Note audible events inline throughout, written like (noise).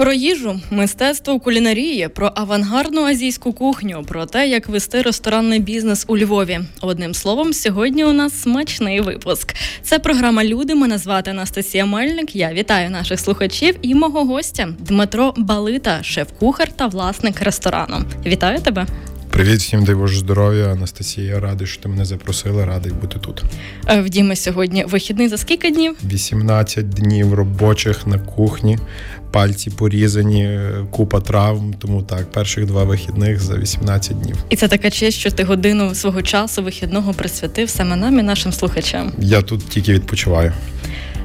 Про їжу, мистецтво кулінарії, про авангардну азійську кухню, про те, як вести ресторанний бізнес у Львові. Одним словом, сьогодні у нас смачний випуск. Це програма Люди. Мене звати Анастасія Мельник. Я вітаю наших слухачів і мого гостя Дмитро Балита, шеф-кухар та власник ресторану. Вітаю тебе. Привіт, всім дай Боже здоров'я, Анастасія. Радий, що ти мене запросила, радий бути тут. Е, в Діми сьогодні вихідний за скільки днів? 18 днів робочих на кухні, пальці порізані, купа травм. Тому так, перших два вихідних за 18 днів. І це така честь, що ти годину свого часу вихідного присвятив саме нам і нашим слухачам. Я тут тільки відпочиваю.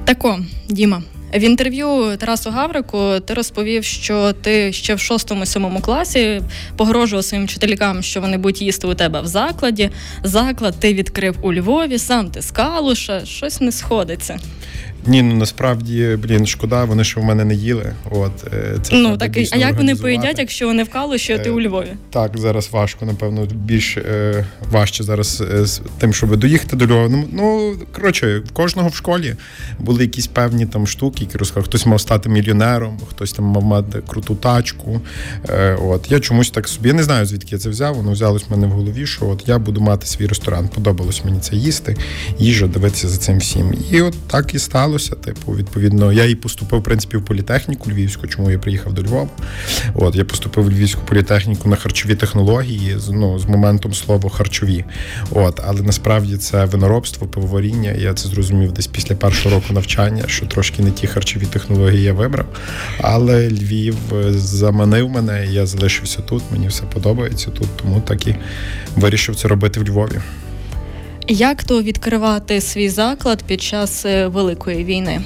Тако, Діма. В інтерв'ю Тарасу Гаврику ти розповів, що ти ще в шостому-сьомому класі погрожував своїм вчителькам, що вони будуть їсти у тебе в закладі. Заклад ти відкрив у Львові, сам ти з Калуша, щось не сходиться. Ні, ну насправді, блін, шкода, вони ще в мене не їли. От е, це ну так а як вони поїдять, якщо вони в Калуші, а ти у Львові? Так, зараз важко, напевно, більш е, важче зараз е, з тим, щоб доїхати до Львова. Ну, ну коротше, в кожного в школі були якісь певні там штуки, які розказали. Хтось мав стати мільйонером, хтось там мав мати круту тачку. Е, От я чомусь так собі я не знаю, звідки я це взяв. Воно взялось в мене в голові, що от я буду мати свій ресторан. Подобалось мені це їсти, їжа, дивитися за цим всім. І от так і стало сталося. Типу, відповідно, я і поступив в принципі в політехніку Львівську, чому я приїхав до Львова. От я поступив в Львівську політехніку на харчові технології ну, з моментом слова харчові. От, але насправді це виноробство, пивоваріння. Я це зрозумів десь після першого року навчання, що трошки не ті харчові технології я вибрав. Але Львів е, заманив мене, я залишився тут. Мені все подобається тут, тому так і вирішив це робити в Львові. Як то відкривати свій заклад під час е, великої війни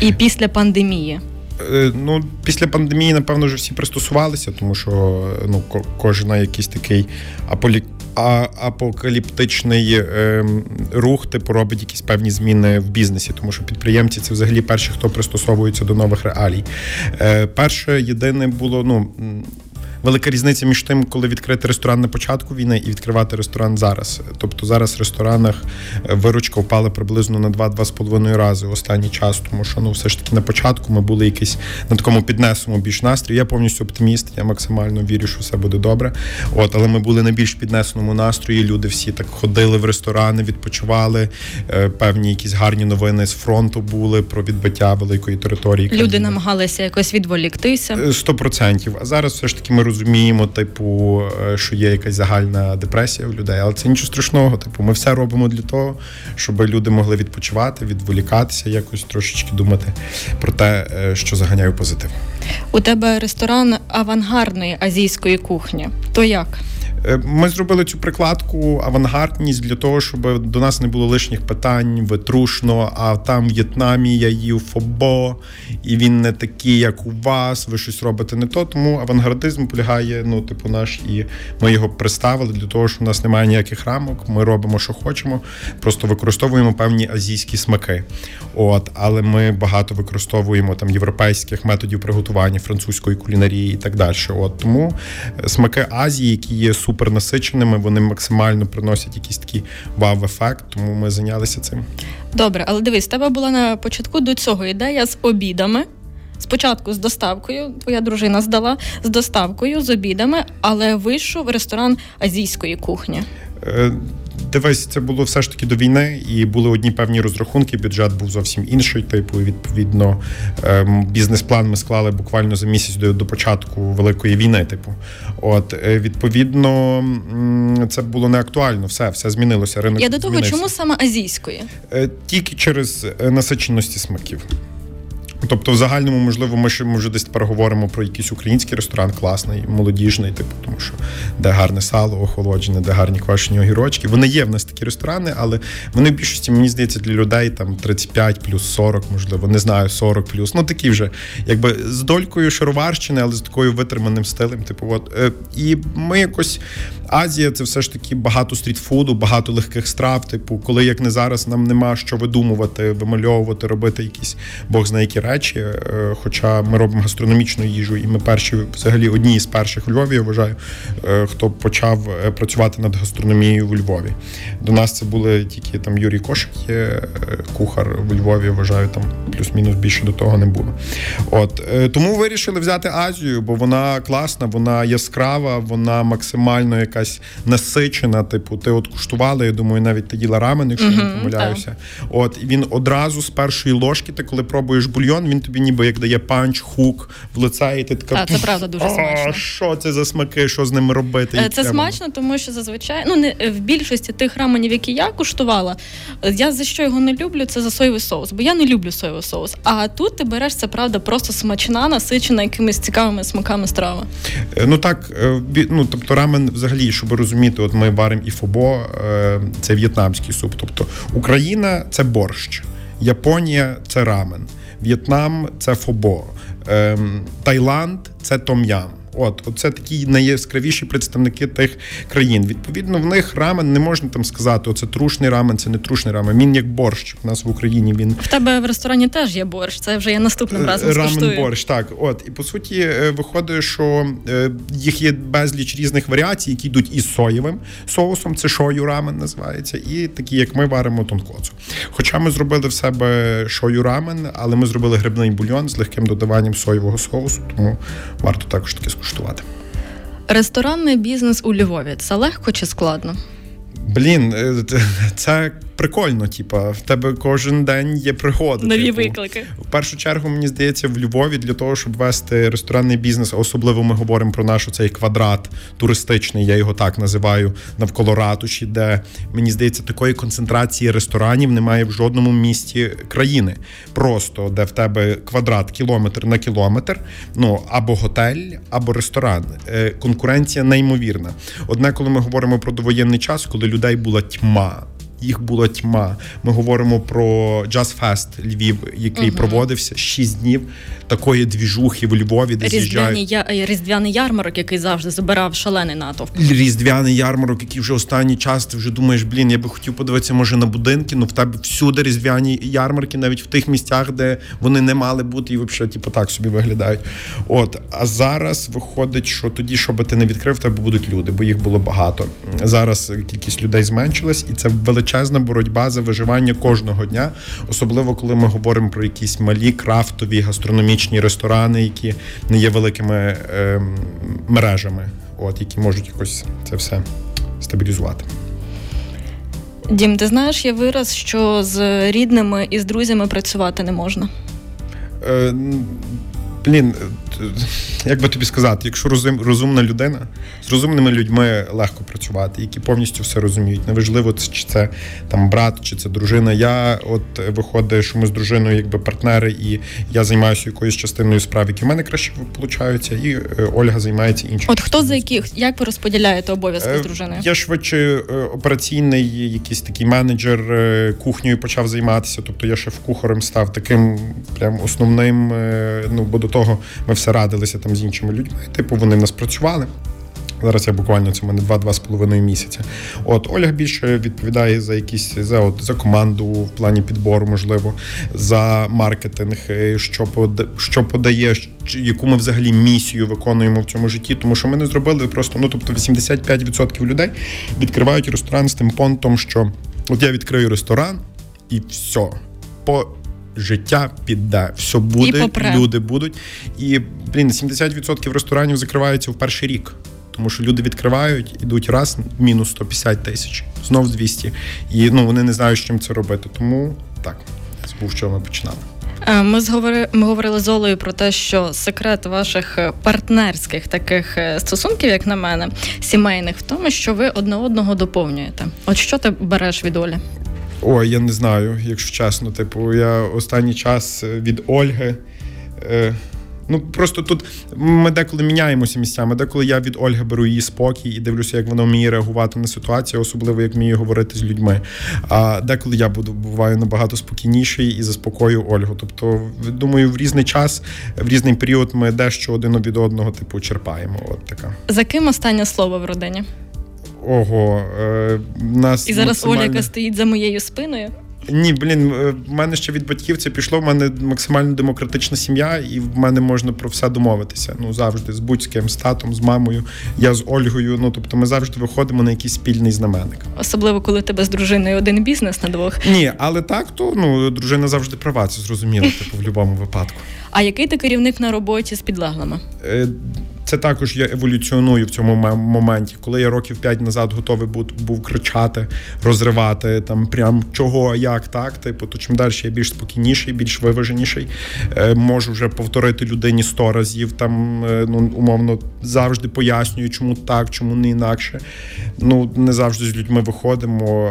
і після пандемії? Е, ну, після пандемії, напевно, вже всі пристосувалися, тому що ну, кожен якийсь такий аполі... а, апокаліптичний е, рух, типу, робить якісь певні зміни в бізнесі, тому що підприємці це взагалі перші, хто пристосовується до нових реалій. Е, Перше єдине було, ну велика різниця між тим, коли відкрити ресторан на початку війни і відкривати ресторан зараз. Тобто зараз в ресторанах е, виручка впала приблизно на 2-2,5 рази останній час, тому що ну все ж таки на початку ми були якісь на такому піднесому більш настрій. Я повністю оптиміст, я максимально вірю, що все буде добре. От, але ми були на більш піднесеному настрої. Люди всі так ходили в ресторани, відпочивали. Е, певні якісь гарні новини з фронту були про відбиття великої території. Люди намагалися якось відволіктися. Е, сто процентів. А зараз все ж таки ми розуміємо, типу, е, що є якась загальна депресія в людей, але це нічого страшного. Типу, ми все робимо для того, щоб люди могли відпочивати, відволікатися, якось трошечки думати про те, е, що заганяє позитив. У тебе ресторан авангардної азійської кухні. То як? Е, ми зробили цю прикладку авангардність для того, щоб до нас не було лишніх питань, витрушно. А там в В'єтнамі я їв фобо, і він не такий, як у вас. Ви щось робите не то. Тому авангардизм полягає, ну, типу, наш, і ми його представили для того, що у нас немає ніяких рамок. Ми робимо, що хочемо, просто використовуємо певні азійські смаки. От, але ми багато використовуємо там європейських методів приготування, французької кулінарії і так далі. От тому е, смаки Азії, які є супер супернасиченими, вони максимально приносять якийсь такий вау-ефект, тому ми зайнялися цим. Добре, але дивись, тебе була на початку до цього ідея з обідами. Спочатку з доставкою, твоя дружина здала з доставкою, з обідами, але вийшов ресторан азійської кухні. Е, Дивись, це було все ж таки до війни, і були одні певні розрахунки. Бюджет був зовсім інший. Типу, і відповідно, ем, бізнес-план ми склали буквально за місяць до, до початку великої війни. Типу, от е, відповідно, це було не актуально. Все, все змінилося. Ринок я до того, змінився. чому саме азійської? Е, тільки через насиченості смаків. Тобто, в загальному, можливо, ми ще ми вже десь переговоримо про якийсь український ресторан, класний, молодіжний, типу, тому що де гарне сало, охолоджене, де гарні квашені огірочки. Вони є в нас такі ресторани, але вони в більшості, мені здається, для людей там 35 плюс 40, можливо, не знаю, 40 плюс. Ну такі вже, якби з долькою шароварщини, але з такою витриманим стилем. Типу, от е, і ми якось Азія це все ж таки багато стрітфуду, багато легких страв. Типу, коли як не зараз, нам нема що видумувати, вимальовувати, робити якісь бог знає які речі. Е, хоча ми робимо гастрономічну їжу, і ми перші, взагалі, одні з перших у Львові, я вважаю, е, хто почав е, працювати над гастрономією в Львові. До нас це були тільки там Юрій Кошик, є кухар в Львові. Вважаю, там плюс-мінус більше до того не було. От тому вирішили взяти Азію, бо вона класна, вона яскрава, вона максимально якась насичена. Типу, ти от куштувала, я думаю, навіть ти їла рамен, якщо uh-huh, не помиляюся. Так. От і він одразу з першої ложки, ти коли пробуєш бульйон, він тобі ніби як дає панч, хук в лице, і ти така. Так, це правда дуже смачно. Що це за смаки? Що з ними робити? Е, це смачно, тому що зазвичай ну не в більшості тих раменів, які я куштувала. Я за що його не люблю, це за соєвий соус, бо я не люблю соєвий соус. А тут ти береш це правда просто смачна, насичена якимись цікавими смаками страва. Е, ну так, е, ну тобто рамен, взагалі, щоб розуміти, от ми барим і фобо, це в'єтнамський суп. Тобто Україна це борщ, Японія це рамен. В'єтнам це фобо, ем, Таїланд це том'ям. От, це такі найяскравіші представники тих країн. Відповідно, в них рамен не можна там сказати, оце трушний рамен, це не трушний рамен. Він як борщ. У нас в Україні він в тебе в ресторані теж є борщ. Це вже я наступним е, разом рамен борщ. Так, от і по суті, е, виходить, що е, їх є безліч різних варіацій, які йдуть із соєвим соусом. Це шою рамен називається, і такі, як ми варимо тонкоцу. Хоча ми зробили в себе шою рамен, але ми зробили грибний бульйон з легким додаванням соєвого соусу, тому варто також таки скуштувати. Ресторанний бізнес у Львові це легко чи складно? Блін, е, це прикольно, типа, в тебе кожен день є пригоди. Нові типу. виклики. В першу чергу, мені здається, в Львові для того, щоб вести ресторанний бізнес, особливо ми говоримо про наш цей квадрат туристичний, я його так називаю, навколо ратуші, де мені здається, такої концентрації ресторанів немає в жодному місті країни. Просто де в тебе квадрат кілометр на кілометр, ну або готель, або ресторан. Е, конкуренція неймовірна. Одне, коли ми говоримо про довоєнний час, коли людей була тьма їх була тьма. Ми говоримо про Jazz Fest Львів, який угу. проводився 6 днів такої двіжухи в Львові, де Різдвяний я... різдвяний ярмарок, який завжди забирав шалений натовп. Різдвяний ярмарок, який вже останній час ти вже думаєш, блін, я би хотів подивитися, може на будинки. Ну в тебе всюди різдвяні ярмарки, навіть в тих місцях, де вони не мали бути, і взагалі, типу, так собі виглядають. От а зараз виходить, що тоді, що би ти не відкрив, в тебе будуть люди, бо їх було багато. Зараз кількість людей зменшилась, і це величезна боротьба за виживання кожного дня, особливо коли ми говоримо про якісь малі крафтові гастрономічні ресторани, які не є великими е, мережами, от які можуть якось це все стабілізувати. Дім, ти знаєш, є вираз, що з рідними і з друзями працювати не можна. Е, Блін, як би тобі сказати, якщо розум, розумна людина, з розумними людьми легко працювати, які повністю все розуміють. Неважливо, чи це там брат, чи це дружина. Я от виходить, що ми з дружиною якби партнери, і я займаюся якоюсь частиною справ, які в мене краще получаються, і е, Ольга займається іншим. От хто за яких як ви розподіляєте обов'язки з е, дружиною? Я швидше е, операційний, якийсь такий менеджер кухнею почав займатися. Тобто я шеф-кухарем став таким прям основним. Ну бо до того ми все радилися там з іншими людьми. Типу, вони в нас працювали. Зараз я буквально це мене два-два з половиною місяця. От Ольга більше відповідає за якісь за от за команду в плані підбору, можливо, за маркетинг, е, що пода, що подає, яку ми взагалі місію виконуємо в цьому житті. Тому що ми не зробили просто. Ну тобто, 85% людей відкривають ресторан з тим понтом, що от я відкрию ресторан і все. По життя піде. Все буде, люди будуть. І блін, 70% ресторанів закриваються в перший рік. Тому що люди відкривають, ідуть раз, мінус 150 тисяч, знов 200. І ну вони не знають, з чим це робити. Тому так, це був що ми починали. Е, ми зговори, ми говорили з Олею про те, що секрет ваших е, партнерських таких е, стосунків, як на мене, сімейних, в тому, що ви одне одного доповнюєте. От що ти береш від Олі? Ой, я не знаю, якщо чесно. Типу, я останній час від Ольги. Е, Ну просто тут ми деколи міняємося місцями. Деколи я від Ольги беру її спокій і дивлюся, як вона вміє реагувати на ситуацію, особливо як вміє говорити з людьми. А деколи я буду буваю набагато спокійніший і заспокою Ольгу. Тобто, думаю, в різний час, в різний період ми дещо один від одного типу черпаємо. От така за ким останнє слово в родині. Ого, е, нас і зараз максимально... Оля, яка стоїть за моєю спиною. Ні, блін, е, в мене ще від батьків це пішло. В мене максимально демократична сім'я, і в мене можна про все домовитися. Ну завжди з будь-ким, з татом, з мамою, я з Ольгою. Ну тобто, ми завжди виходимо на якийсь спільний знаменник. Особливо, коли тебе з дружиною один бізнес на двох. Ні, але так, то ну дружина завжди права, це зрозуміло, типу в будь-якому випадку. А який ти керівник на роботі з підлеглими? Це також я еволюціоную в цьому моменті. Коли я років п'ять назад готовий був, був кричати, розривати там прям чого, як так. Типу, то чим далі я більш спокійніший, більш виваженіший. Е, можу вже повторити людині сто разів. Там е, ну умовно завжди пояснюю, чому так, чому не інакше. Ну не завжди з людьми виходимо.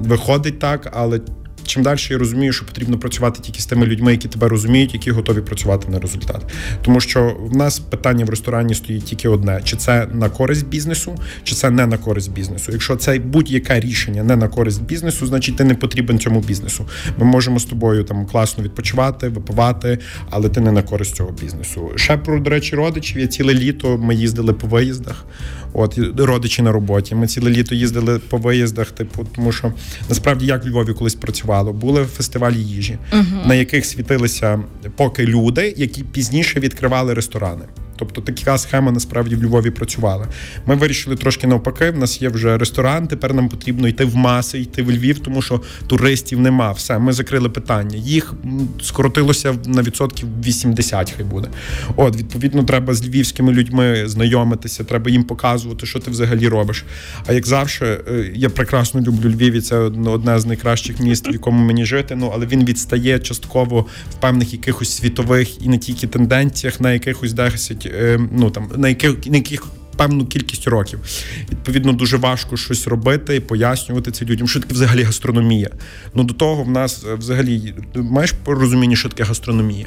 Виходить так, але чим далі я розумію, що потрібно працювати тільки з тими людьми, які тебе розуміють, які готові працювати на результат. Тому що в нас питання в ресторані стоїть тільки одне: чи це на користь бізнесу, чи це не на користь бізнесу. Якщо це будь-яке рішення не на користь бізнесу, значить ти не потрібен цьому бізнесу. Ми можемо з тобою там класно відпочивати, випивати, але ти не на користь цього бізнесу. Ще про до речі, родичів я ціле літо ми їздили по виїздах. От родичі на роботі. Ми ціле літо їздили по виїздах, типу, тому що насправді як в Львові колись працювало, були фестивалі їжі, uh-huh. на яких світилися поки люди, які пізніше відкривали ресторани. Тобто така схема насправді в Львові працювала. Ми вирішили трошки навпаки. В нас є вже ресторан. Тепер нам потрібно йти в маси, йти в Львів, тому що туристів нема. Все, ми закрили питання. Їх скоротилося на відсотків 80, Хай буде. От відповідно, треба з львівськими людьми знайомитися, треба їм показувати, що ти взагалі робиш. А як завжди, е, я прекрасно люблю Львів, і це одне з найкращих міст, в якому мені жити. Ну але він відстає частково в певних якихось світових і не тільки тенденціях, на якихось 10 Е, ну там на яких на яких. Певну кількість років відповідно дуже важко щось робити і пояснювати це людям, що таке взагалі гастрономія. Ну до того в нас е, взагалі маєш розуміння, що таке гастрономія.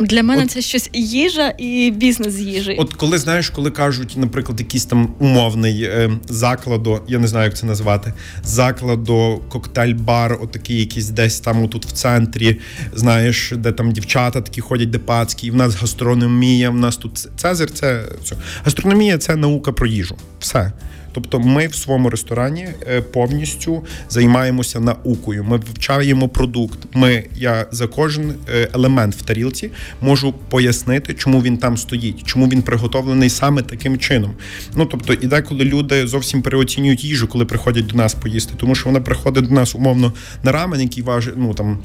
Для мене от, це щось їжа і бізнес з їжі. От коли знаєш, коли кажуть, наприклад, якийсь там умовний е, закладо, я не знаю, як це назвати, закладо, коктейль-бар, отакий якийсь десь там тут в центрі, знаєш, де там дівчата такі ходять, де і в нас гастрономія, в нас тут Цезар, це все. Гастрономія це наука про їжу. Все. Тобто, ми в своєму ресторані е, повністю займаємося наукою. Ми вивчаємо продукт. Ми я за кожен е, елемент в тарілці можу пояснити, чому він там стоїть, чому він приготовлений саме таким чином. Ну тобто, і деколи люди зовсім переоцінюють їжу, коли приходять до нас поїсти, тому що вона приходить до нас умовно на рамен, який важить, ну там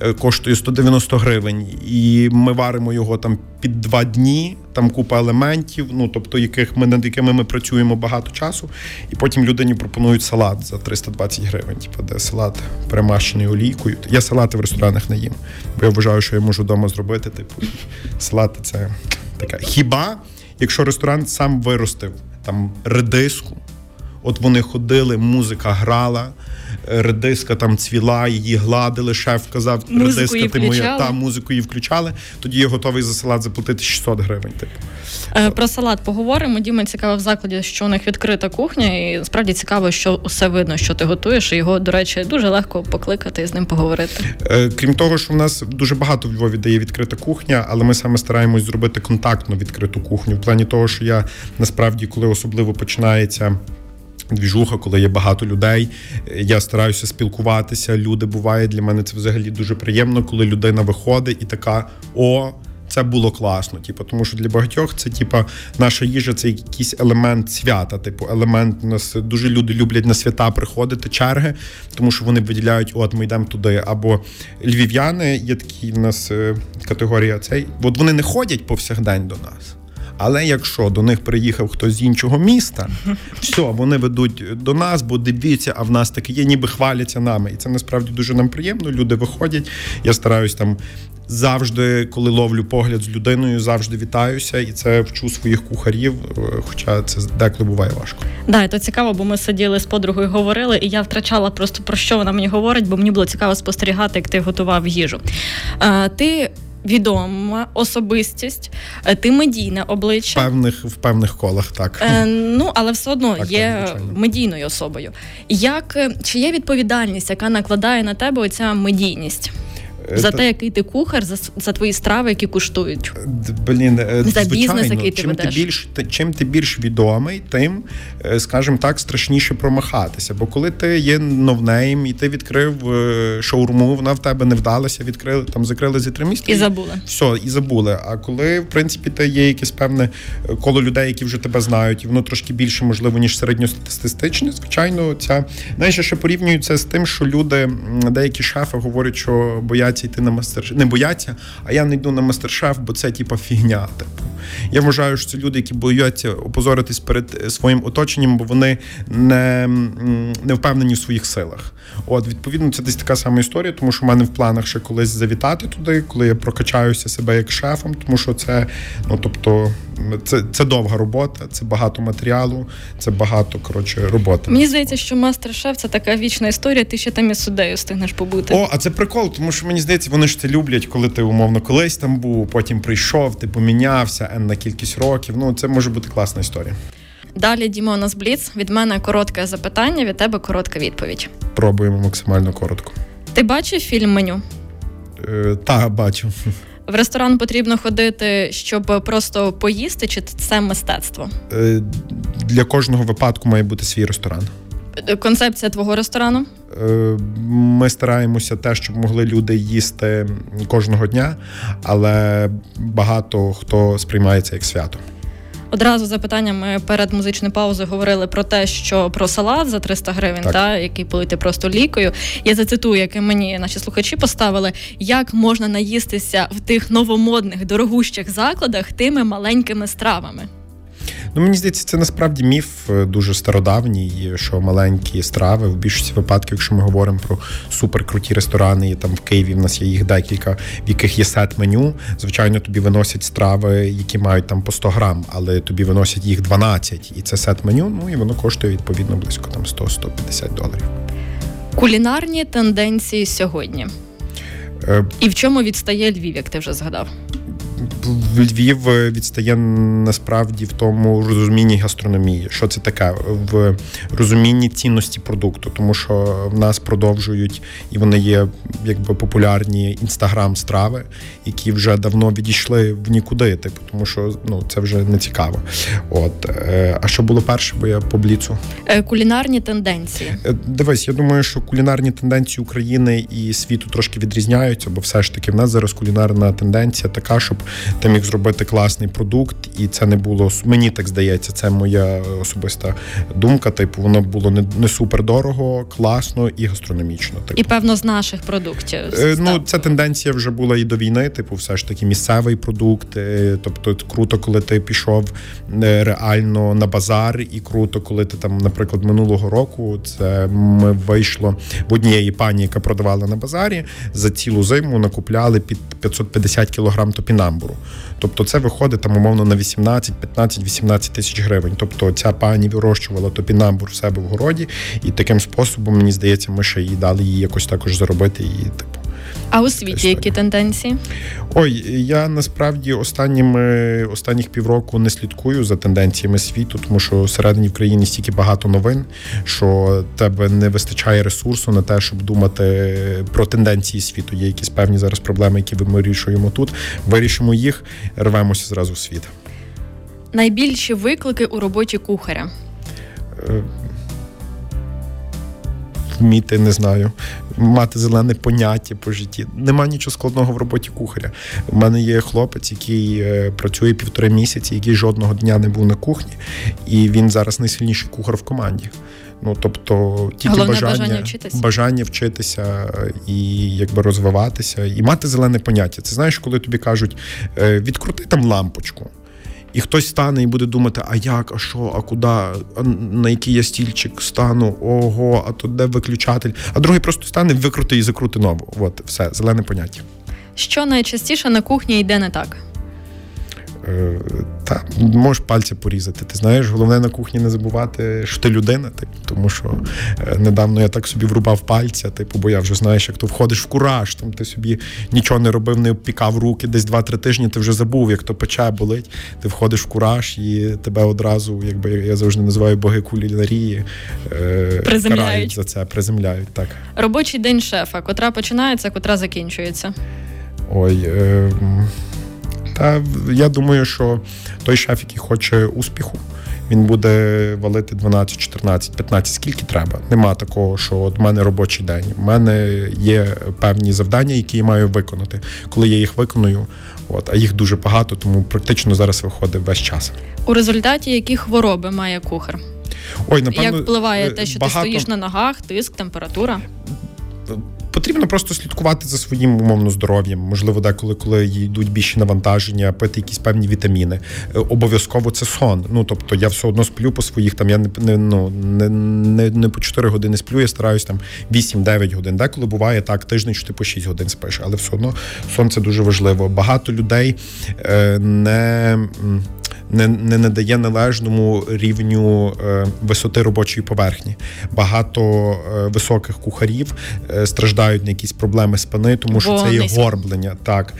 е, коштує 190 гривень, і ми варимо його там під два дні. Там купа елементів, ну тобто, яких ми над якими ми працюємо багато часу, і потім людині пропонують салат за 320 гривень. Типу, де салат перемащений олійкою. Я салати в ресторанах не їм, бо я вважаю, що я можу вдома зробити. Типу, салати це така. Хіба якщо ресторан сам виростив там редиску, от вони ходили, музика грала редиска там цвіла, її гладили. Шеф казав, редиска ти моя та музику її включали. Тоді я готовий за салат заплатити 600 гривень. Типу. Е, про салат поговоримо. Діма цікаво в закладі, що у них відкрита кухня, і справді цікаво, що усе видно, що ти готуєш. і Його, до речі, дуже легко покликати і з ним поговорити. Е, крім того, що в нас дуже багато в Львові дає відкрита кухня, але ми саме стараємось зробити контактну відкриту кухню. В плані того, що я насправді, коли особливо починається двіжуха, коли є багато людей. Я стараюся спілкуватися. Люди буває для мене це взагалі дуже приємно, коли людина виходить і така о. Це було класно, типу, тому що для багатьох це, типу, наша їжа це якийсь елемент свята. Типу, елемент нас дуже люди люблять на свята приходити, черги, тому що вони виділяють, от ми йдемо туди. Або львів'яни, є такі нас е, категорія цей. От вони не ходять повсякдень до нас. Але якщо до них приїхав хтось з іншого міста, все, вони ведуть до нас, бо дивіться, а в нас таке є, ніби хваляться нами. І це насправді дуже нам приємно. Люди виходять. Я стараюсь там. Завжди, коли ловлю погляд з людиною, завжди вітаюся, і це вчу своїх кухарів. Е, хоча це деколи буває важко. Да, і то цікаво, бо ми сиділи з подругою, говорили, і я втрачала просто про що вона мені говорить, бо мені було цікаво спостерігати, як ти готував їжу. А, Ти відома особистість, е, ти медійне обличчя певних в певних колах, так е, ну але все одно так, є так, медійною особою. Як е, чи є відповідальність, яка накладає на тебе оця медійність? Е, за те, який ти кухар, за за твої страви, які куштують. Блін, е, за звичайно, бізнес, який ти чим ведеш. ти більш чим ти більш відомий, тим, е, скажімо так, страшніше промахатися. Бо коли ти є новнейм і ти відкрив шаурму, вона в тебе не вдалася, відкрили там, закрили за три місяці. І забули. Все, і забули. А коли, в принципі, ти є якесь певне коло людей, які вже тебе знають, і воно трошки більше, можливо, ніж середньостатистичне, звичайно, ця знаєш, ще порівнюється з тим, що люди, деякі шефи говорять, що бояться йти на мастер не бояться, а я не йду на мастер-шеф, бо це типа фігня. Типу. Я вважаю, що це люди, які бояться опозоритись перед своїм оточенням, бо вони не не впевнені в своїх силах. От, відповідно, це десь така сама історія, тому що в мене в планах ще колись завітати туди, коли я прокачаюся себе як шефом, тому що це, ну тобто, це це довга робота, це багато матеріалу, це багато коротше роботи. Мені здається, що мастер-шеф це така вічна історія. Ти ще там і суддею встигнеш побути. О, а це прикол, тому що мені здається, вони ж це люблять, коли ти умовно колись там був, потім прийшов, ти помінявся на кількість років. Ну це може бути класна історія. Далі Діма, у нас бліц. Від мене коротке запитання, від тебе коротка відповідь. Пробуємо максимально коротко. Ти бачив фільм меню? Е, Так, бачу. В ресторан потрібно ходити, щоб просто поїсти, чи це мистецтво? Е, Для кожного випадку має бути свій ресторан. Концепція твого ресторану? Е, ми стараємося те, щоб могли люди їсти кожного дня, але багато хто сприймається як свято. Одразу за питаннями перед музичною паузою говорили про те, що про салат за 300 гривень, та який полити просто лікою. Я зацитую, яке мені наші слухачі поставили, як можна наїстися в тих новомодних дорогущих закладах тими маленькими стравами. Ну, мені здається, це насправді міф е, дуже стародавній, що маленькі страви в більшості випадків, якщо ми говоримо про суперкруті ресторани, і там в Києві в нас є їх декілька, в яких є сет меню. Звичайно, тобі виносять страви, які мають там по 100 грам, але тобі виносять їх 12, і це сет меню. Ну і воно коштує відповідно близько там 100-150 доларів. Кулінарні тенденції сьогодні. Е... І в чому відстає Львів, як ти вже згадав? Львів відстає насправді в тому розумінні гастрономії, що це таке в розумінні цінності продукту, тому що в нас продовжують і вони є якби популярні інстаграм-страви, які вже давно відійшли в нікуди, типу, тому що ну це вже не цікаво. От е, а що було перше, бо я по бліцу? Е, кулінарні тенденції. Е, дивись, я думаю, що кулінарні тенденції України і світу трошки відрізняються, бо все ж таки в нас зараз кулінарна тенденція така, щоб ти міг зробити класний продукт, і це не було мені так здається. Це моя особиста думка. Типу, воно було не не супер дорого, класно і гастрономічно. Типу. І певно з наших продуктів. Е, ну ця тенденція вже була і до війни. Типу, все ж таки місцевий продукт. Е, тобто круто, коли ти пішов е, реально на базар, і круто, коли ти там, наприклад, минулого року це ми вийшло в однієї пані, яка продавала на базарі за цілу зиму, накупляли під 550 кілограм топінамбуру. Тобто це виходить там умовно на 18, 15, 18 тисяч гривень. Тобто ця пані вирощувала топінамбур в себе в городі, і таким способом, мені здається, ми ще їй дали її якось також заробити і типу. А у світі які тенденції? Ой, я насправді останніми останніх півроку не слідкую за тенденціями світу, тому що всередині в країні стільки багато новин, що тебе не вистачає ресурсу на те, щоб думати про тенденції світу. Є якісь певні зараз проблеми, які ми вирішуємо тут. Вирішимо їх, рвемося зразу в світ. Найбільші виклики у роботі кухаря. Е, вміти, не знаю, мати зелене поняття по житті. Нема нічого складного в роботі кухаря. У мене є хлопець, який е, працює півтори місяці, який жодного дня не був на кухні, і він зараз найсильніший кухар в команді. Ну тобто тільки Головне бажання бажання вчитися. бажання вчитися і якби розвиватися, і мати зелене поняття. Це знаєш, коли тобі кажуть «Е, відкрути там лампочку. І хтось стане і буде думати, а як, а що, а куди, а на який я стільчик стану, ого, а то де виключатель. А другий просто стане, викрути і закрути нову. От, все, зелене поняття. Що найчастіше на кухні йде не так? Е, та можеш пальця порізати. Ти знаєш, головне на кухні не забувати, що ти людина. Типу, тому що е, недавно я так собі врубав пальця, типу, бо я вже знаєш, як то входиш в кураж, там ти собі нічого не робив, не обпікав руки, десь 2-3 тижні ти вже забув, як то пече болить. Ти входиш в кураж і тебе одразу, якби я завжди називаю боги кулінарії, е, приземляють за це, приземляють. так. Робочий день шефа, котра починається, котра закінчується. Ой. Е, та я думаю, що той шеф, який хоче успіху, він буде валити 12, 14, 15, скільки треба. Нема такого, що от в мене робочий день. У мене є певні завдання, які я маю виконати. Коли я їх виконую, от а їх дуже багато, тому практично зараз виходить весь час. У результаті які хвороби має кухар? Ой, напевно, як впливає те, що багато... ти стоїш на ногах, тиск, температура? Потрібно просто слідкувати за своїм умовно здоров'ям. Можливо, деколи, коли йдуть більші навантаження, пити якісь певні вітаміни. Е, обов'язково це сон. Ну тобто я все одно сплю по своїх там. Я не не, ну, не, не, не по 4 години сплю, я стараюсь там 8-9 годин. Деколи буває так, тиждень, що ти по 6 годин спиш, але все одно сон це дуже важливо. Багато людей е, не не не надає належному рівню е, висоти робочої поверхні. Багато е, високих кухарів е, страждають на якісь проблеми спини, тому що це є горблення. Так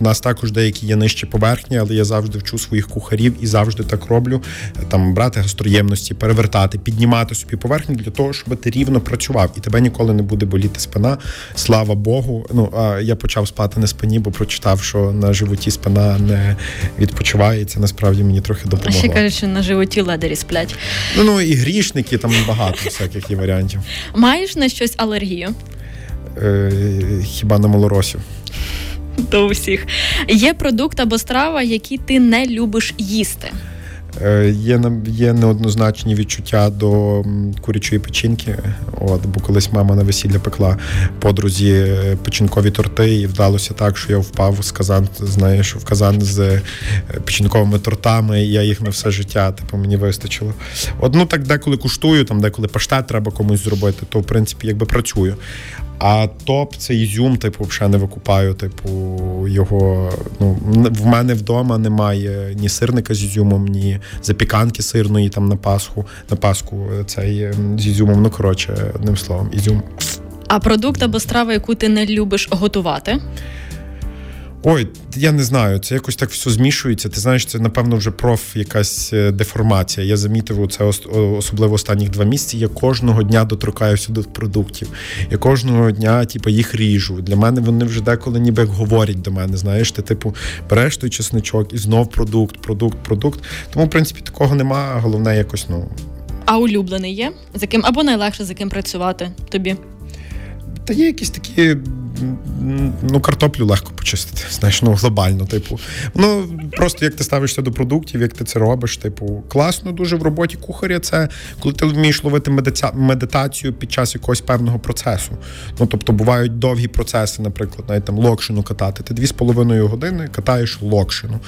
в нас також деякі є нижчі поверхні, але я завжди вчу своїх кухарів і завжди так роблю. Там брати гастроємності, перевертати, піднімати собі поверхню для того, щоб ти рівно працював, і тебе ніколи не буде боліти спина. Слава Богу. Ну а я почав спати на спині, бо прочитав, що на животі спина не відпочиває це насправді мені трохи допомогло. А ще кажуть, що на животі ледері сплять. Ну ну і грішники, там багато всяких є варіантів. Маєш на щось алергію? Е, Хіба на малоросів? До усіх. Є продукт або страва, які ти не любиш їсти. Е, є є неоднозначні відчуття до курячої печінки. От, Бо колись мама на весілля пекла подрузі е, печінкові торти, і вдалося так, що я впав з казан, знаєш, в казан з е, печінковими тортами, і я їх на все життя, типу, мені вистачило. От, ну так деколи куштую, там деколи паштет треба комусь зробити, то в принципі якби працюю. А топ це ізюм, типу, взагалі не викупаю. Типу, його ну в мене вдома немає ні сирника з ізюмом, ні запіканки сирної там на Пасху, на Пасху цей ем, з ізюмом. Ну коротше, одним словом, ізюм. А продукт або страва, яку ти не любиш готувати? Ой, я не знаю, це якось так все змішується. Ти знаєш, це напевно вже проф якась е, деформація. Я замітив це особливо останніх два місяці. Я кожного дня доторкаюся до продуктів. Я кожного дня, типу, їх ріжу. Для мене вони вже деколи ніби говорять до мене. Знаєш, ти типу береш той чесничок і знов продукт, продукт, продукт. Тому, в принципі, такого нема. Головне, якось ну. А улюблений є? З яким або найлегше з яким працювати тобі? Та є якісь такі ну, картоплю легко почистити. Знаєш, ну глобально, типу. Ну просто як ти ставишся до продуктів, як ти це робиш, типу, класно дуже в роботі кухаря. Це коли ти вмієш ловити медитацію під час якогось певного процесу. Ну тобто бувають довгі процеси, наприклад, навіть там локшину катати. Ти дві з половиною години катаєш локшину.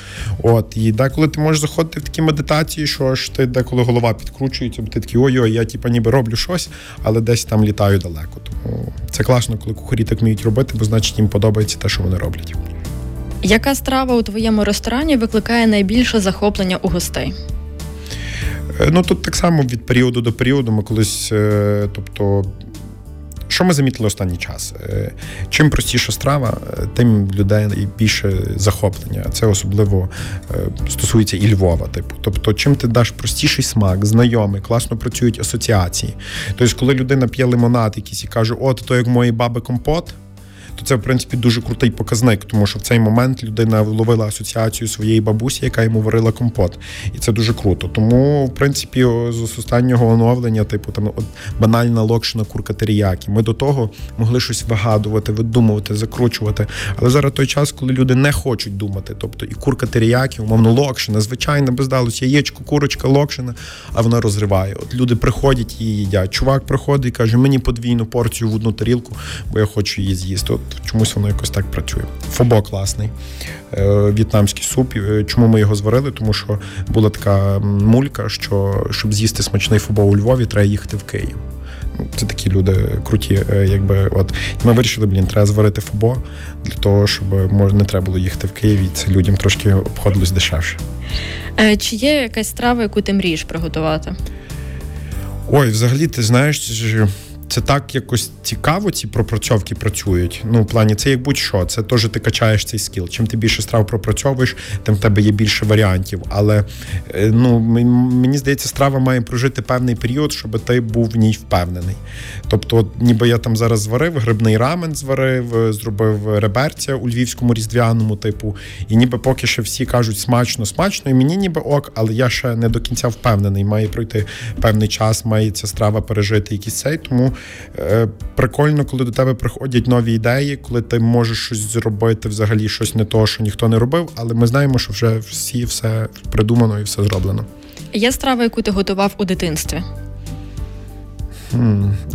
От і деколи ти можеш заходити в такі медитації, що ж ти деколи голова підкручується, ти такий ой-ой, я типу, ніби роблю щось, але десь там літаю далеко. Тому це класно, коли кухарі так вміють робити, бо значить їм подобається те, що вони роблять. Яка страва у твоєму ресторані викликає найбільше захоплення у гостей? Е, ну тут так само від періоду до періоду ми колись, е, тобто. Що ми замітили останній час? Е, чим простіша страва, тим людей більше захоплення. Це особливо стосується і Львова. Типу, тобто, чим ти даш простіший смак, знайомий, класно працюють асоціації. Тобто, коли людина п'є лимонад якийсь і каже, от то як мої баби компот то це в принципі дуже крутий показник, тому що в цей момент людина вловила асоціацію своєї бабусі, яка йому варила компот, і це дуже круто. Тому, в принципі, з останнього оновлення, типу там от банальна локшина курка теріякі. Ми до того могли щось вигадувати, видумувати, закручувати. Але зараз той час, коли люди не хочуть думати, тобто і курка теріякі, умовно, локшина, звичайно, би здалося, яєчко, курочка, локшина, а вона розриває. От люди приходять і їдять. Чувак приходить і каже, мені подвійну порцію в одну тарілку, бо я хочу її з'їсти. От чомусь воно якось так працює. Фобо класний е, в'єтнамський суп. Е, чому ми його зварили? Тому що була така мулька, що щоб з'їсти смачний фобо у Львові, треба їхати в Київ. Це такі люди круті. Е, якби от Ми вирішили, блін, треба зварити фобо для того, щоб може не треба було їхати в Київ, і це людям трошки обходилось дешевше. Чи є якась страва, яку ти мрієш приготувати? Ой, взагалі, ти знаєш, це так якось цікаво, ці пропрацьовки працюють. Ну, в плані, це як будь-що, це теж ти качаєш цей скіл. Чим ти більше страв пропрацьовуєш, тим в тебе є більше варіантів. Але е, ну, мені здається, страва має прожити певний період, щоб ти був в ній впевнений. Тобто, от, ніби я там зараз зварив, грибний рамен зварив, зробив реберця у львівському різдвяному типу, і ніби поки що всі кажуть смачно, смачно, і мені ніби ок, але я ще не до кінця впевнений. Має пройти певний час, має ця страва пережити якийсь цей. Тому Е, прикольно, коли до тебе приходять нові ідеї, коли ти можеш щось зробити, взагалі щось не то, що ніхто не робив, але ми знаємо, що вже всі все придумано і все зроблено. Є страва, яку ти готував у дитинстві?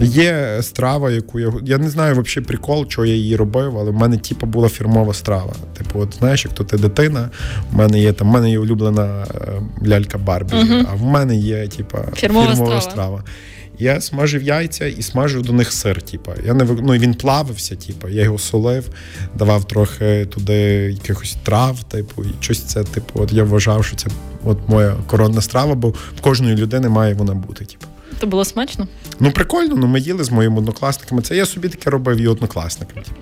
Є страва, яку я я не знаю взагалі прикол, що я її робив, але в мене типу, була фірмова страва. Типу, от знаєш, як то ти дитина, в мене є там, в мене є улюблена е, лялька Барбі, uh а в мене є типу, фірмова, фірмова страва. страва. Я смажив яйця і смажив до них сир. Типу. Я не ну, Він плавився, типу. я його солив, давав трохи туди якихось трав, типу, і щось це, типу, от я вважав, що це от моя коронна страва, бо в кожної людини має вона бути. Типу. То було смачно? Ну, прикольно, ну ми їли з моїми однокласниками. Це я собі таке робив і однокласникам. Типу.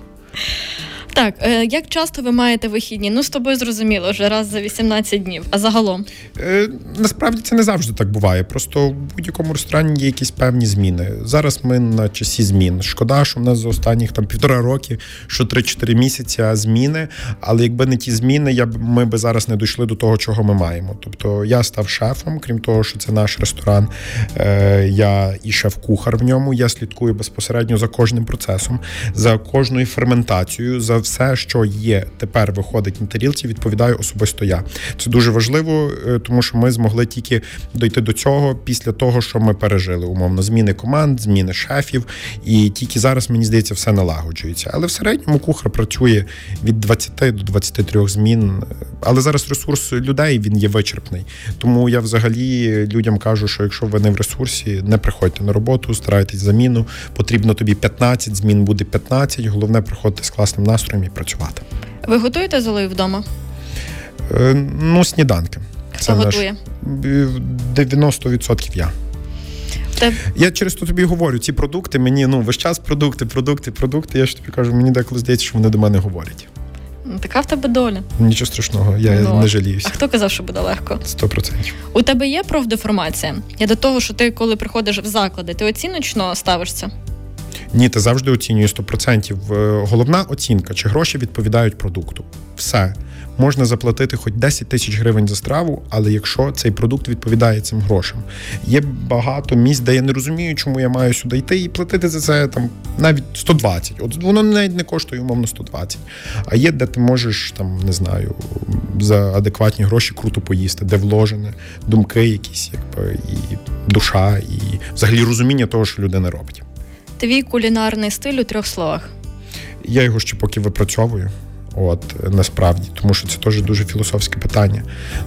Так, е, як часто ви маєте вихідні? Ну, з тобою зрозуміло, вже раз за 18 днів. А загалом? Е, Насправді це не завжди так буває. Просто в будь-якому ресторані є якісь певні зміни. Зараз ми на часі змін. Шкода, що в нас за останніх там півтора роки, що 3-4 місяці зміни. Але якби не ті зміни, я б ми би зараз не дійшли до того, чого ми маємо. Тобто я став шефом, крім того, що це наш ресторан. Е, Я і шеф-кухар в ньому. Я слідкую безпосередньо за кожним процесом, за кожною ферментацією. за все, що є тепер, виходить на тарілці, відповідаю особисто я. Це дуже важливо, е, тому що ми змогли тільки дойти до цього після того, що ми пережили. Умовно, зміни команд, зміни шефів, і тільки зараз мені здається, все налагоджується. Але в середньому кухар працює від 20 до 23 змін. Але зараз ресурс людей він є вичерпний. Тому я взагалі людям кажу, що якщо ви не в ресурсі, не приходьте на роботу, старайтесь заміну. Потрібно тобі 15, змін буде 15. Головне приходити з класним настроєм і працювати. Ви готуєте золою вдома? Е, ну, сніданки. Хто Це готує? Наш 90% я. Те... Я через то тобі говорю, ці продукти мені ну весь час продукти, продукти, продукти. Я ж тобі кажу, мені деколи здається, що вони до мене говорять. Ну, така в тебе доля. Нічого страшного, я ну, не жаліюся. А хто казав, що буде легко? Сто процентів. У тебе є профдеформація? Я до того, що ти, коли приходиш в заклади, ти оціночно ставишся? Ні, ти завжди оцінює 100%. Е, головна оцінка, чи гроші відповідають продукту. Все. Можна заплатити хоч 10 тисяч гривень за страву, але якщо цей продукт відповідає цим грошам, є багато місць, де я не розумію, чому я маю сюди йти і платити за це там навіть 120. От воно навіть не коштує умовно 120. А є, де ти можеш там не знаю за адекватні гроші круто поїсти, де вложені думки, якісь, якби і душа, і взагалі розуміння того, що людина робить. Твій кулінарний стиль у трьох словах. Я його ще поки випрацьовую. От насправді, тому що це теж дуже філософське питання.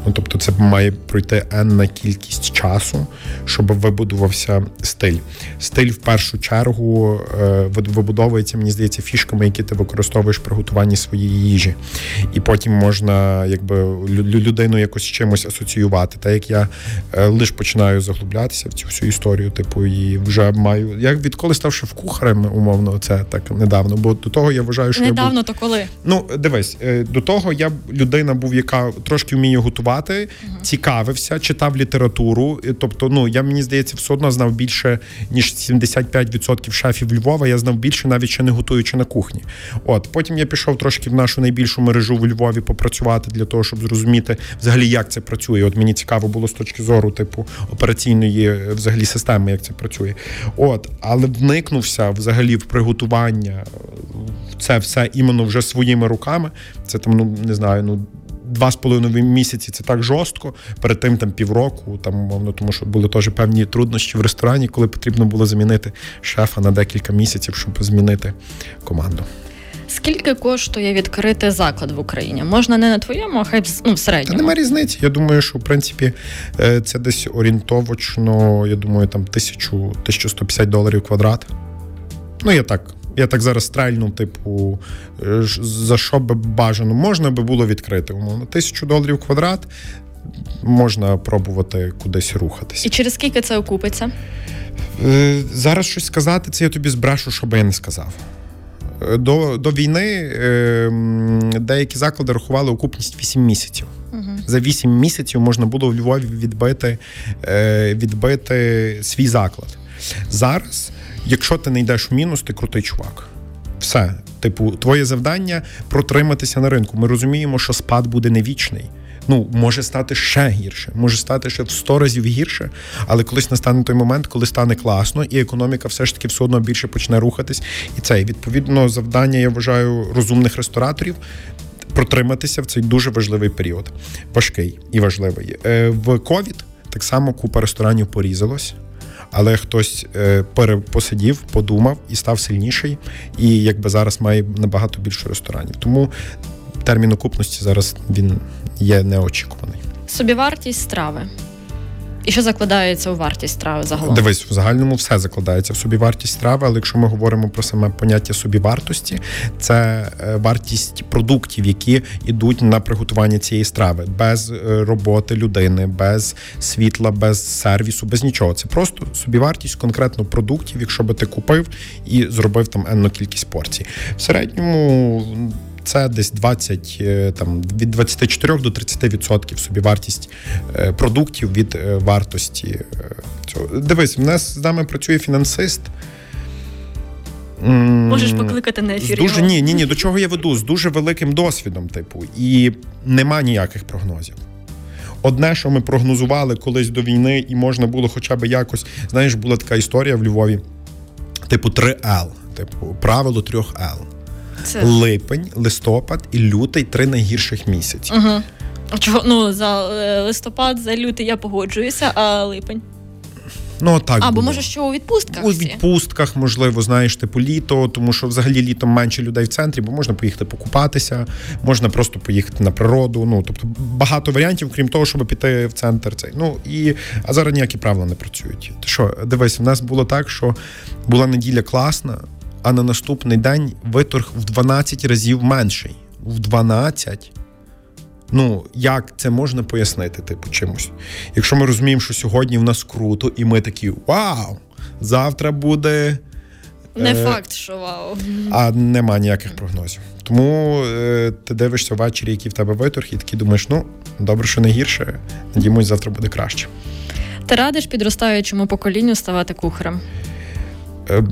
Ну тобто, це має пройти енна кількість часу, щоб вибудувався стиль. Стиль в першу чергу е, вибудовується, мені здається, фішками, які ти використовуєш при готуванні своєї їжі, і потім можна, якби людину якось чимось асоціювати. Так як я е, лише починаю заглублятися в цю всю історію, типу, і вже маю. Я відколи став шеф-кухарем, умовно, це так недавно. Бо до того я вважаю, що недавно я був... то коли ну дивись, е, до того я людина був, яка трошки вміє готувати, uh-huh. цікавився, читав літературу. Тобто, ну я мені здається, все одно знав більше ніж 75% шефів Львова. Я знав більше, навіть ще не готуючи на кухні. От потім я пішов трошки в нашу найбільшу мережу в Львові попрацювати для того, щоб зрозуміти взагалі, як це працює. От мені цікаво було з точки зору, типу, операційної е, взагалі системи, як це працює. От, але вникнувся взагалі в приготування це все іменно вже своїми руками. Це там, ну не знаю, ну. Два з половиною місяці це так жорстко. Перед тим там півроку, там мовно, тому що були теж певні труднощі в ресторані, коли потрібно було замінити шефа на декілька місяців, щоб змінити команду. Скільки коштує відкрити заклад в Україні? Можна не на твоєму, а хай ну, в середньому. Та Нема різниці. Я думаю, що в принципі е, це десь орієнтовочно, я думаю, там 1000 1150 доларів квадрат. Ну, я так. Я так зараз стрельну, типу, е, за що би бажано, можна би було відкрити. Умовно, тисячу доларів квадрат можна пробувати кудись рухатися. І через скільки це окупиться? Е, зараз щось сказати, це я тобі збрешу, що би я не сказав. Е, до до війни деякі заклади рахували окупність 8 місяців. Угу. За 8 місяців можна було в Львові відбити, відбити свій заклад. Зараз, якщо ти не йдеш в мінус, ти крутий чувак. Все. Типу, твоє завдання протриматися на ринку. Ми розуміємо, що спад буде не вічний ну може стати ще гірше, може стати ще в 100 разів гірше, але колись настане той момент, коли стане класно, і економіка все ж таки все одно більше почне рухатись. І це відповідно завдання, я вважаю, розумних рестораторів. Протриматися в цей дуже важливий період, важкий і важливий. Е, в ковід так само купа ресторанів порізалось, але хтось е, перепосидів, подумав і став сильніший, і якби зараз має набагато більше ресторанів. Тому термін окупності зараз він є неочікуваний. Собівартість страви. І що закладається у вартість страви загалом? Дивись, в загальному все закладається в собівартість страви, але якщо ми говоримо про саме поняття собівартості, це е, вартість продуктів, які йдуть на приготування цієї страви, без е, роботи людини, без світла, без сервісу, без нічого. Це просто собівартість конкретно продуктів, якщо би ти купив і зробив там енну кількість порцій. В середньому це десь 20, е, там від 24 до 30% собі вартість е, продуктів від е, вартості цього. Дивись, в нас з нами працює фінансист. Можеш покликати на ефір. Дуже ні, ні, ні. До чого я веду? З дуже великим досвідом, типу, і нема ніяких прогнозів. Одне, що ми прогнозували колись до війни, і можна було хоча б якось. Знаєш, була така історія в Львові, типу 3Л, типу, правило трьох Л. Це... Липень, листопад і лютий три найгірших місяці. Угу. Чого ну за е, листопад, за лютий я погоджуюся, а липень. Ну так або було. може, що у відпустках у відпустках, можливо, знаєш, типу літо, тому що взагалі літом менше людей в центрі, бо можна поїхати покупатися, можна просто поїхати на природу. Ну тобто багато варіантів, крім того, щоб піти в центр. Цей ну і а зараз ніякі правила не працюють. Ти що, дивись, в нас було так, що була неділя класна а на наступний день виторг в 12 разів менший. В 12. Ну, як це можна пояснити, типу, чимось? Якщо ми розуміємо, що сьогодні в нас круто, і ми такі вау! Завтра буде. Не е, факт, що вау. А нема ніяких прогнозів. Тому е, ти дивишся ввечері, який в тебе виторг, і такий думаєш, ну, добре, що не гірше. Надіємось, завтра буде краще. Ти радиш підростаючому поколінню ставати кухарем? Е,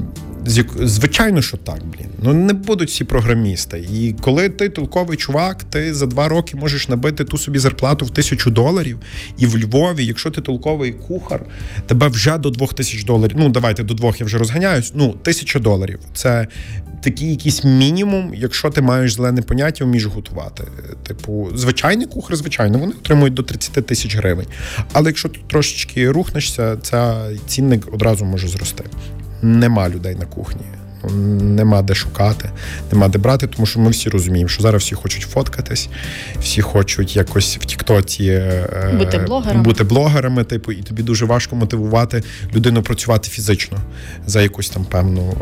Звичайно, що так, блін. Ну не будуть всі програмісти. І коли ти толковий чувак, ти за два роки можеш набити ту собі зарплату в тисячу доларів. І в Львові, якщо ти толковий кухар, тебе вже до двох тисяч доларів. Ну давайте до двох я вже розганяюсь. Ну, тисяча доларів. Це такий якийсь мінімум, якщо ти маєш зелене поняття, вмієш готувати. Типу, звичайний кухар, звичайно, вони отримують до 30 тисяч гривень. Але якщо ти трошечки рухнешся, ця цінник одразу може зрости нема людей на кухні. Нема де шукати, нема де брати, тому що ми всі розуміємо, що зараз всі хочуть фоткатись, всі хочуть якось в Тіктоці е, бути блогерами, бути блогерами, типу, і тобі дуже важко мотивувати людину працювати фізично за якусь там певну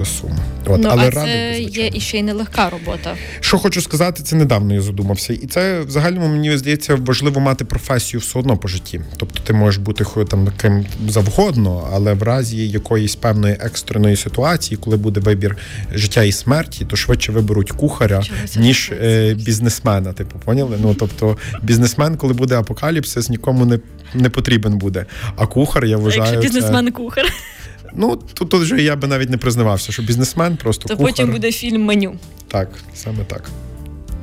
е, суму. От, ну, але а це є і ще й нелегка робота. Що хочу сказати, це недавно я задумався, і це в загальному мені здається важливо мати професію все одно по житті. Тобто, ти можеш бути там ким завгодно, але в разі якоїсь певної екстреної ситуації, коли буде вибір життя і смерті, то швидше виберуть кухаря, ніж е, бізнесмена. Типу, поняли? Ну тобто, бізнесмен, коли буде апокаліпсис, нікому не не потрібен буде. А кухар, я вважаю, Якщо бізнесмен кухар. Ну, тут, тут вже я би навіть не признавався, що бізнесмен просто. То кухар. потім буде фільм меню. Так, саме так.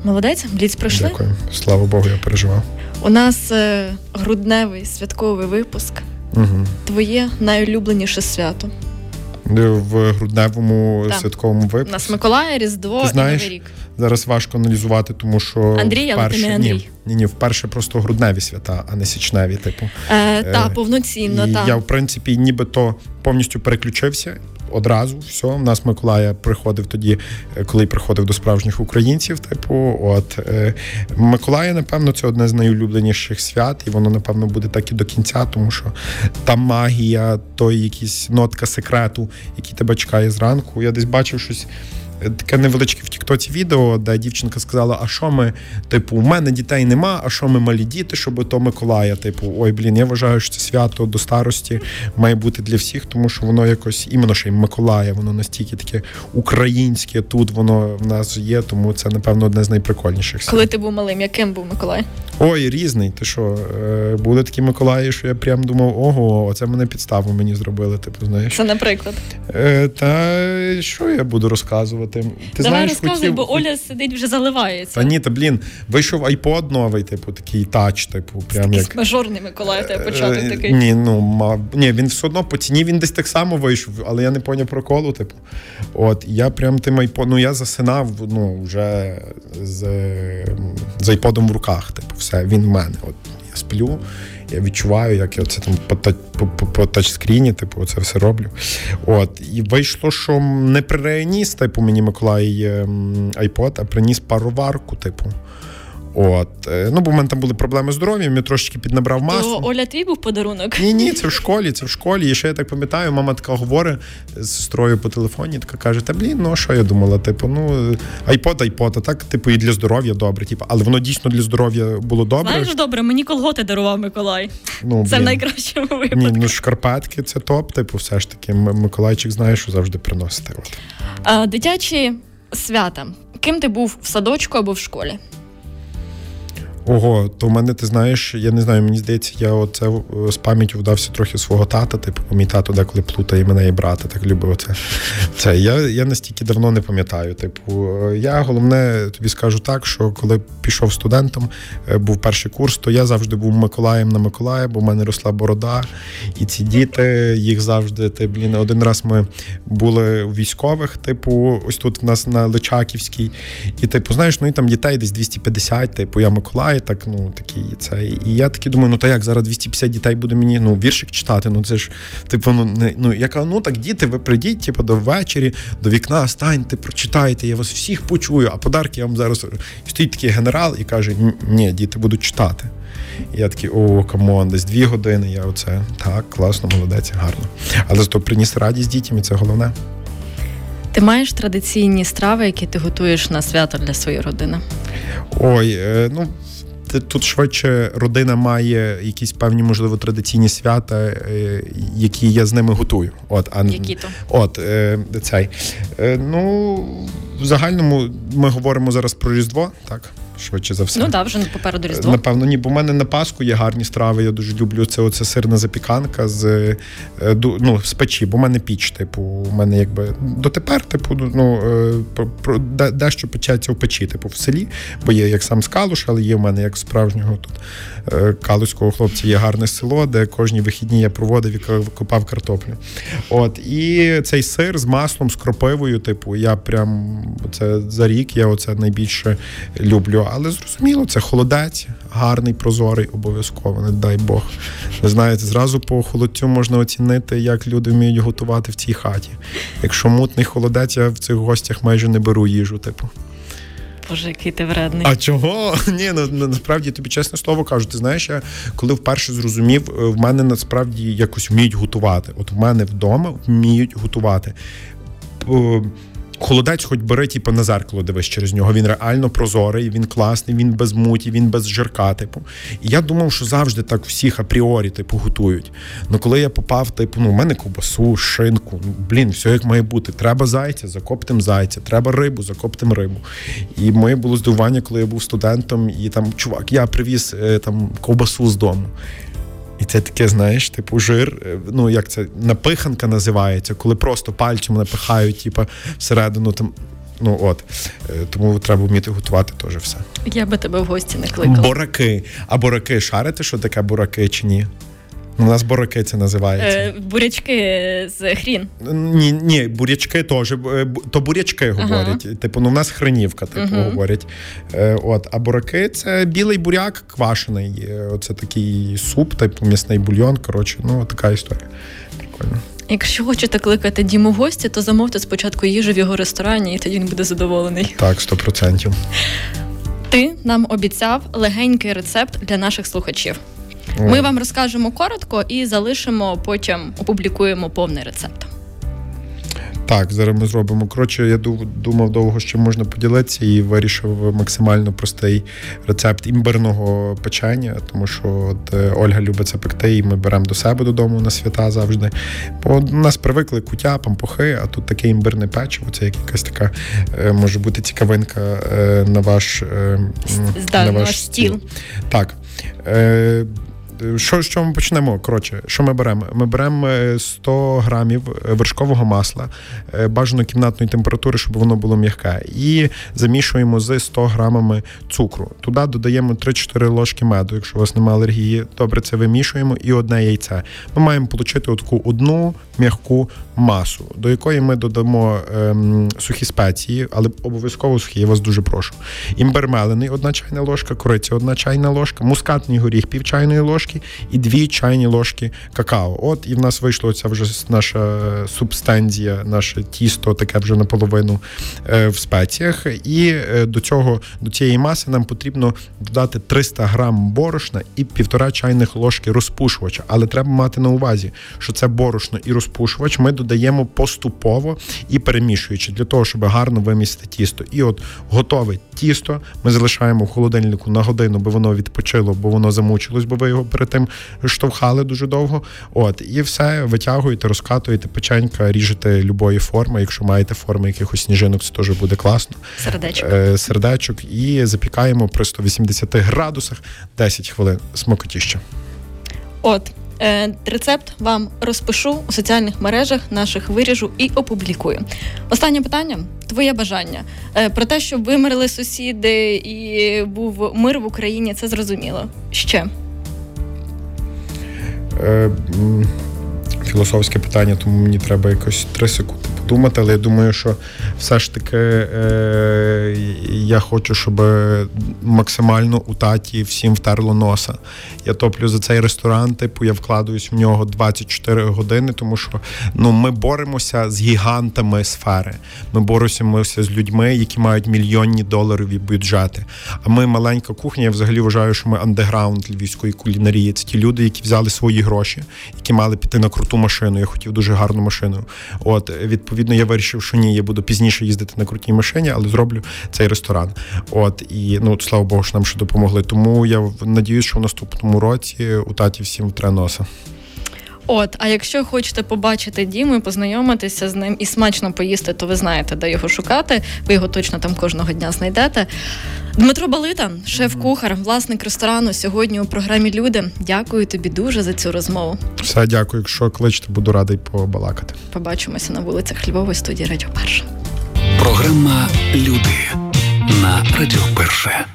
Молодець, бліц пройшли. Дякую. Слава Богу, я переживав. У нас е, грудневий святковий випуск. Угу. Твоє найулюбленіше свято в грудневому так. святковому випуску. нас Миколая, Різдво Ти знаєш, і Новий рік. Зараз важко аналізувати, тому що Андрій, вперше, але ти не Андрій. Ні, ні, ні, вперше просто грудневі свята, а не січневі. Типу, Е, та, е, повноцінно. І та. Я, в принципі, нібито повністю переключився. Одразу все. У нас Миколая приходив тоді, е, коли приходив до справжніх українців. Типу, от е, Миколая, напевно, це одне з найулюбленіших свят, і воно, напевно, буде так і до кінця, тому що та магія, то якісь нотка секрету, який тебе чекає зранку. Я десь бачив щось таке невеличке в Тіктоці відео, де дівчинка сказала: А що ми, типу, у мене дітей нема, а що ми малі діти, щоб то Миколая? Типу, ой, блін, я вважаю, що це свято до старості має бути для всіх, тому що воно якось іменно ще й Миколая, воно настільки таке українське. Тут воно в нас є, тому це, напевно, одне з найприкольніших. Коли ти був малим, яким був Миколай? Ой, різний. Ти що, е, були такі Миколаї, що я прям думав, ого, оце мене підставу мені зробили. Типу, знаєш. Це наприклад. Е, Та що я буду розказувати? Розказувати. Ти Давай знаєш, розказуй, хотів... бо Оля сидить вже заливається. Та ні, та блін, вийшов айпод новий, типу, такий touch, типу, прям як... мажорний Миколай, тебе початок е, такий. Ні, ну мав... Ні, він все одно по ціні він десь так само вийшов, але я не поняв проколу, типу. От, я прям тим iPod, ну я засинав ну, вже з, з айподом в руках, типу, все, він в мене. От я сплю. Я відчуваю, як я це там по, по, по, по тачскріні, типу, це все роблю. От. І вийшло, що не приніс, типу, мені Миколай iPod, ем, а приніс пароварку, типу. От, е, ну бо в мене там були проблеми з здоров'ям, я трошечки піднабрав масу. То Оля, твій був подарунок? Ні, ні, це в школі, це в школі. І ще я так пам'ятаю, мама така говорить з сестрою по телефоні, така каже: Та блін, ну що я думала? Типу, ну iPod, iPod, а так, типу, і для здоров'я добре. Типу, але воно дійсно для здоров'я було добре. Знаєш, добре, мені колготи дарував Миколай. Ну, Це в найкращому випадку. Ні, ну шкарпетки це топ, типу, все ж таки. Миколайчик знає, що завжди приносити. От. А, Дитячі свята. Ким ти був в садочку або в школі? Ого, то в мене ти знаєш, я не знаю, мені здається, я оце з пам'яттю вдався трохи свого тата. Типу, мій тато деколи плутає мене і брата, так любив це. Це я я настільки давно не пам'ятаю. Типу, я головне тобі скажу так, що коли пішов студентом, е, був перший курс, то я завжди був Миколаєм на Миколая, бо в мене росла борода. І ці діти, їх завжди ти, блін, один раз ми були у військових, типу, ось тут в нас на Личаківській. І типу, знаєш, ну і там дітей десь 250, типу, я Миколай читає так, ну такі це. І я таки думаю, ну та як зараз 250 дітей буде мені ну, віршик читати. Ну це ж типу, ну не ну я кажу, ну так діти, ви прийдіть, типу, до ввечері, до вікна, станьте, прочитайте, я вас всіх почую, а подарки я вам зараз. І стоїть такий генерал і каже: Ні, діти будуть читати. І я такий, о, come on, десь дві години. Я оце так, класно, молодець, гарно. Але зато приніс радість дітям, і це головне. Ти маєш традиційні страви, які ти готуєш на свято для своєї родини? Ой, е, ну тут швидше родина має якісь певні, можливо, традиційні свята, е, які я з ними готую. От, а які то? От е, цей. Е, ну, в загальному ми говоримо зараз про Різдво, так швидше за все. Ну так, вже попереду різдво. Напевно, ні, бо в мене на Пасху є гарні страви. Я дуже люблю це. Оце сирна запіканка з е, ну, з печі, бо в мене піч, типу, у мене якби дотепер, типу, ну е, дещо печеться в печі, типу, в селі, бо є як сам з Калуш, але є в мене як справжнього тут е, калуського хлопця є гарне село, де кожні вихідні я проводив і копав картоплю. От і цей сир з маслом, з кропивою, типу, я прям це за рік я оце найбільше люблю але зрозуміло, це холодець, гарний, прозорий, обов'язково, не дай Бог. Ви знаєте, зразу по холодцю можна оцінити, як люди вміють готувати в цій хаті. Якщо мутний холодець, я в цих гостях майже не беру їжу, типу. Боже, який ти вредний. А чого? (laughs) Ні, ну насправді тобі чесне слово кажу. Ти знаєш, я коли вперше зрозумів, е, в мене насправді якось вміють готувати. От в мене вдома вміють готувати. Холодець, хоч бери, типу, на зеркало дивись через нього. Він реально прозорий, він класний, він без муті, він без жирка. Типу. І я думав, що завжди так всіх апріорі типу, готують. Ну коли я попав, типу, ну, у мене ковбасу, шинку, ну, блін, все як має бути. Треба зайця, закоптим зайця, треба рибу, закоптим рибу. І моє було здивування, коли я був студентом, і там, чувак, я привіз е, там ковбасу з дому. І це таке, знаєш, типу жир, е, ну як це напиханка називається, коли просто пальцем напихають, типу, всередину там. Ну от е, тому треба вміти готувати теж все. Я би тебе в гості не кликала. Бураки. А бураки шарите, що таке бураки чи ні? У нас бураки це називається. Е, бурячки з хрін. Ні, ні, бурячки теж. Е, то бурячки говорять. Ага. Типу, ну в нас хренівка, типу, uh говорять. Е, от, А бураки це білий буряк квашений. Оце такий суп, типу м'ясний бульйон. Коротше, ну така історія. Прикольно. Якщо хочете кликати Діму гості, то замовте спочатку їжу в його ресторані, і тоді він буде задоволений. Так, сто процентів. Ти нам обіцяв легенький рецепт для наших слухачів. Ми вам розкажемо коротко і залишимо, потім опублікуємо повний рецепт. Так, зараз ми зробимо. Коротше, я думав довго, що можна поділитися, і вирішив максимально простий рецепт імбирного печення, тому що от е, Ольга любить це пекти, і ми беремо до себе додому на свята завжди. Бо у нас привикли кутя, пампухи, а тут таке імбирне печиво. Це якась така е, може бути цікавинка е, на ваш, на ваш стіл. Так. Що що ми почнемо? Коротше, що ми беремо? Ми беремо 100 е, грамів е, вершкового масла, е, бажано кімнатної температури, щоб воно було м'яке, і замішуємо з 100 грамами цукру. Туди додаємо 3-4 ложки меду, якщо у вас немає алергії. Добре, це вимішуємо, і одне яйце. Ми маємо отримати таку одну м'яку масу, до якої ми додамо ем, сухі спеції, але обов'язково сухі, я вас дуже прошу. Імбер мелений, одна чайна ложка, кориця, одна чайна ложка, мускатний горіх, пів чайної ложки і дві чайні ложки какао. От і в нас вийшло ця вже наша субстанція, наше тісто, таке вже наполовину е, в спеціях. І е, до цього, до цієї маси нам потрібно додати 300 грам борошна і півтора чайних ложки розпушувача. Але треба мати на увазі, що це борошно і розпушувач ми додаємо поступово і перемішуючи для того, щоб гарно вимістити тісто. І от готове тісто ми залишаємо в холодильнику на годину, бо воно відпочило, бо воно замучилось, бо ви його перед тим штовхали дуже довго. От і все витягуєте, розкатуєте печенька, ріжете любої форми. Якщо маєте форми якихось сніжинок, це теж буде класно. Сердечок. Е, сердечок і запікаємо при 180 градусах 10 хвилин. Смокотіще. От Е, рецепт вам розпишу у соціальних мережах наших виріжу і опублікую. Останнє питання твоє бажання е, про те, щоб вимерли сусіди і був мир в Україні, це зрозуміло. Ще філософське питання, тому мені треба якось три секунди подумати. Але я думаю, що все ж таки е, я хочу, щоб максимально у таті всім втерло носа. Я топлю за цей ресторан, типу я вкладаюсь в нього 24 години, тому що ну ми боремося з гігантами сфери. Ми боремося з людьми, які мають мільйонні доларові бюджети. А ми маленька кухня. Я взагалі вважаю, що ми андеграунд львівської кулінарії. Це ті люди, які взяли свої гроші, які мали піти на круту машину. Я хотів дуже гарну машину. От відповідно, я вирішив, що ні, я буду пізніше їздити на крутій машині, але зроблю цей ресторан. От і ну слава Богу, що нам ще допомогли. Тому я надіюсь, що в наступному році у таті всім втре носа. От, а якщо хочете побачити Діму і познайомитися з ним і смачно поїсти, то ви знаєте, де його шукати. Ви його точно там кожного дня знайдете. Дмитро Балита, шеф-кухар, власник ресторану, сьогодні у програмі Люди. Дякую тобі дуже за цю розмову. Все, дякую. Якщо кличете, буду радий побалакати. Побачимося на вулицях Львової студії Радіо Перша. Програма Люди на Радіо Перше.